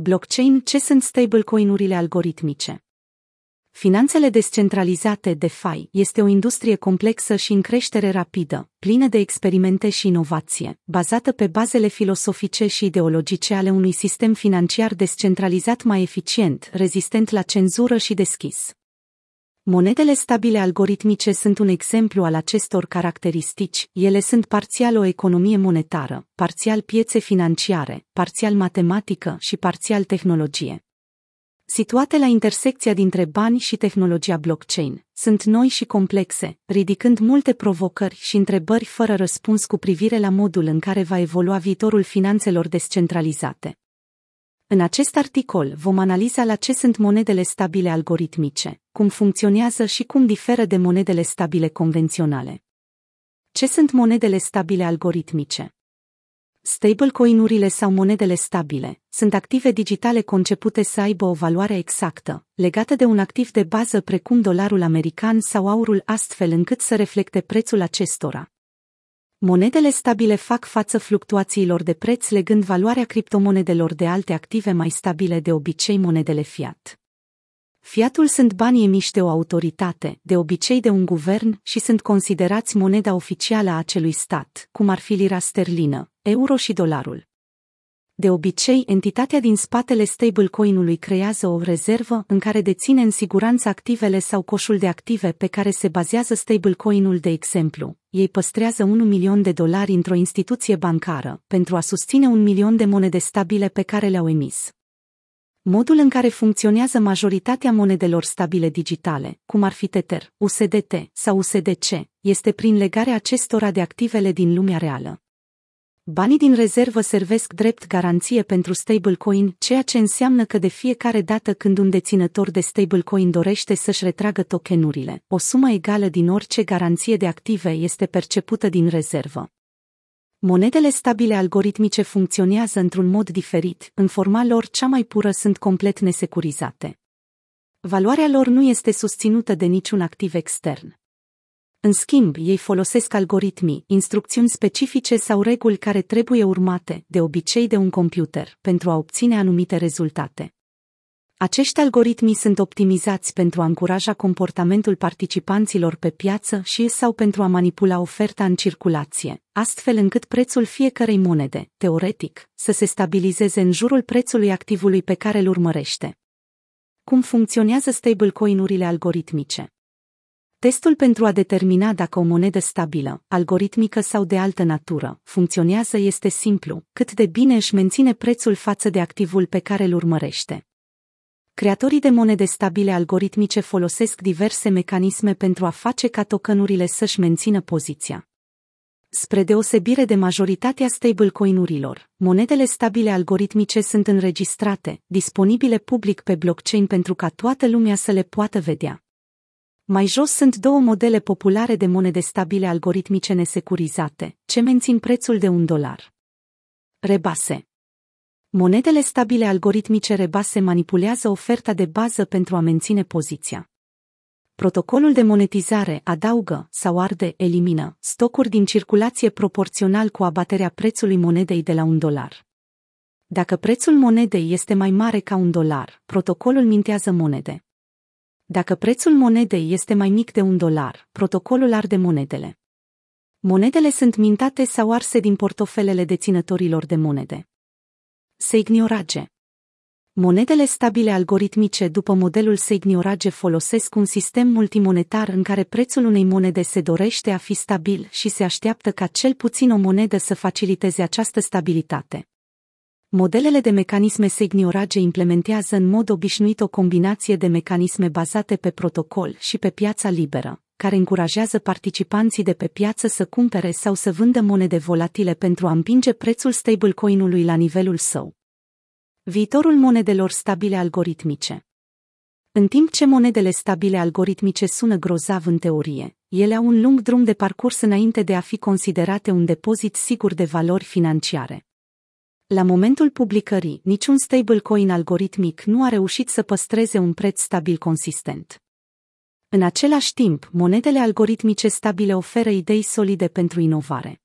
Blockchain Ce sunt stablecoin-urile algoritmice? Finanțele descentralizate DeFi este o industrie complexă și în creștere rapidă, plină de experimente și inovație, bazată pe bazele filosofice și ideologice ale unui sistem financiar descentralizat mai eficient, rezistent la cenzură și deschis. Monedele stabile algoritmice sunt un exemplu al acestor caracteristici, ele sunt parțial o economie monetară, parțial piețe financiare, parțial matematică și parțial tehnologie. Situate la intersecția dintre bani și tehnologia blockchain, sunt noi și complexe, ridicând multe provocări și întrebări fără răspuns cu privire la modul în care va evolua viitorul finanțelor descentralizate. În acest articol vom analiza la ce sunt monedele stabile algoritmice, cum funcționează și cum diferă de monedele stabile convenționale. Ce sunt monedele stabile algoritmice? Stablecoin-urile sau monedele stabile sunt active digitale concepute să aibă o valoare exactă, legată de un activ de bază precum dolarul american sau aurul astfel încât să reflecte prețul acestora. Monedele stabile fac față fluctuațiilor de preț legând valoarea criptomonedelor de alte active mai stabile de obicei monedele fiat. Fiatul sunt banii emiși de o autoritate, de obicei de un guvern, și sunt considerați moneda oficială a acelui stat, cum ar fi lira sterlină, euro și dolarul. De obicei, entitatea din spatele stablecoin-ului creează o rezervă în care deține în siguranță activele sau coșul de active pe care se bazează stablecoin-ul de exemplu. Ei păstrează 1 milion de dolari într-o instituție bancară pentru a susține un milion de monede stabile pe care le-au emis. Modul în care funcționează majoritatea monedelor stabile digitale, cum ar fi Tether, USDT sau USDC, este prin legarea acestora de activele din lumea reală. Banii din rezervă servesc drept garanție pentru stablecoin, ceea ce înseamnă că de fiecare dată când un deținător de stablecoin dorește să-și retragă tokenurile, o sumă egală din orice garanție de active este percepută din rezervă. Monedele stabile algoritmice funcționează într-un mod diferit, în forma lor cea mai pură sunt complet nesecurizate. Valoarea lor nu este susținută de niciun activ extern. În schimb, ei folosesc algoritmii, instrucțiuni specifice sau reguli care trebuie urmate, de obicei de un computer, pentru a obține anumite rezultate. Acești algoritmi sunt optimizați pentru a încuraja comportamentul participanților pe piață și sau pentru a manipula oferta în circulație, astfel încât prețul fiecărei monede, teoretic, să se stabilizeze în jurul prețului activului pe care îl urmărește. Cum funcționează stablecoin-urile algoritmice? Testul pentru a determina dacă o monedă stabilă, algoritmică sau de altă natură, funcționează este simplu, cât de bine își menține prețul față de activul pe care îl urmărește. Creatorii de monede stabile algoritmice folosesc diverse mecanisme pentru a face ca tokenurile să-și mențină poziția. Spre deosebire de majoritatea stablecoin-urilor, monedele stabile algoritmice sunt înregistrate, disponibile public pe blockchain pentru ca toată lumea să le poată vedea. Mai jos sunt două modele populare de monede stabile algoritmice nesecurizate, ce mențin prețul de un dolar. Rebase Monedele stabile algoritmice rebase manipulează oferta de bază pentru a menține poziția. Protocolul de monetizare adaugă sau arde, elimină stocuri din circulație proporțional cu abaterea prețului monedei de la un dolar. Dacă prețul monedei este mai mare ca un dolar, protocolul mintează monede. Dacă prețul monedei este mai mic de un dolar, protocolul arde monedele. Monedele sunt mintate sau arse din portofelele deținătorilor de monede. Seigniorage Monedele stabile algoritmice după modelul Seigniorage folosesc un sistem multimonetar în care prețul unei monede se dorește a fi stabil și se așteaptă ca cel puțin o monedă să faciliteze această stabilitate. Modelele de mecanisme Seigniorage implementează în mod obișnuit o combinație de mecanisme bazate pe protocol și pe piața liberă, care încurajează participanții de pe piață să cumpere sau să vândă monede volatile pentru a împinge prețul stablecoin-ului la nivelul său. Viitorul monedelor stabile algoritmice În timp ce monedele stabile algoritmice sună grozav în teorie, ele au un lung drum de parcurs înainte de a fi considerate un depozit sigur de valori financiare. La momentul publicării, niciun stablecoin algoritmic nu a reușit să păstreze un preț stabil consistent. În același timp, monedele algoritmice stabile oferă idei solide pentru inovare.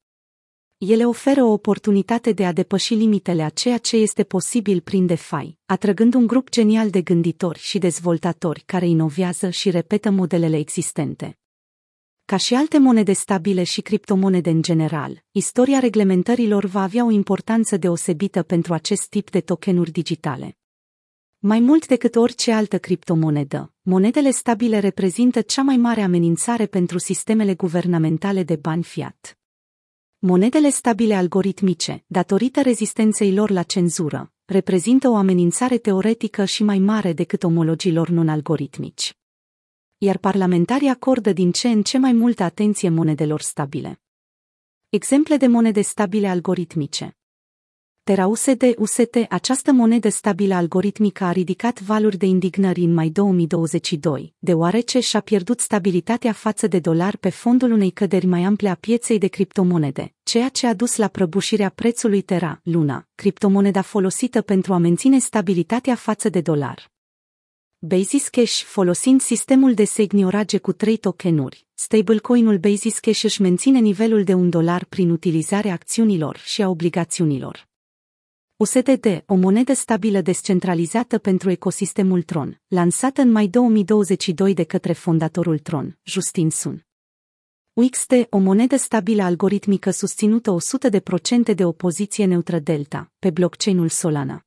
ele oferă o oportunitate de a depăși limitele a ceea ce este posibil prin DeFi, atrăgând un grup genial de gânditori și dezvoltatori care inovează și repetă modelele existente. Ca și alte monede stabile și criptomonede în general, istoria reglementărilor va avea o importanță deosebită pentru acest tip de tokenuri digitale. Mai mult decât orice altă criptomonedă, monedele stabile reprezintă cea mai mare amenințare pentru sistemele guvernamentale de bani fiat. Monedele stabile algoritmice, datorită rezistenței lor la cenzură, reprezintă o amenințare teoretică și mai mare decât omologilor non-algoritmici. Iar parlamentarii acordă din ce în ce mai multă atenție monedelor stabile. Exemple de monede stabile algoritmice Terra USD UST, această monedă stabilă algoritmică a ridicat valuri de indignări în mai 2022, deoarece și-a pierdut stabilitatea față de dolar pe fondul unei căderi mai ample a pieței de criptomonede, ceea ce a dus la prăbușirea prețului Terra, Luna, criptomoneda folosită pentru a menține stabilitatea față de dolar. Basis Cash, folosind sistemul de segniorage cu trei tokenuri, stablecoinul Basis Cash își menține nivelul de un dolar prin utilizarea acțiunilor și a obligațiunilor. USDT, o monedă stabilă descentralizată pentru ecosistemul Tron, lansată în mai 2022 de către fondatorul Tron, Justin Sun. UXT, o monedă stabilă algoritmică susținută 100% de opoziție neutră Delta, pe blockchain-ul Solana.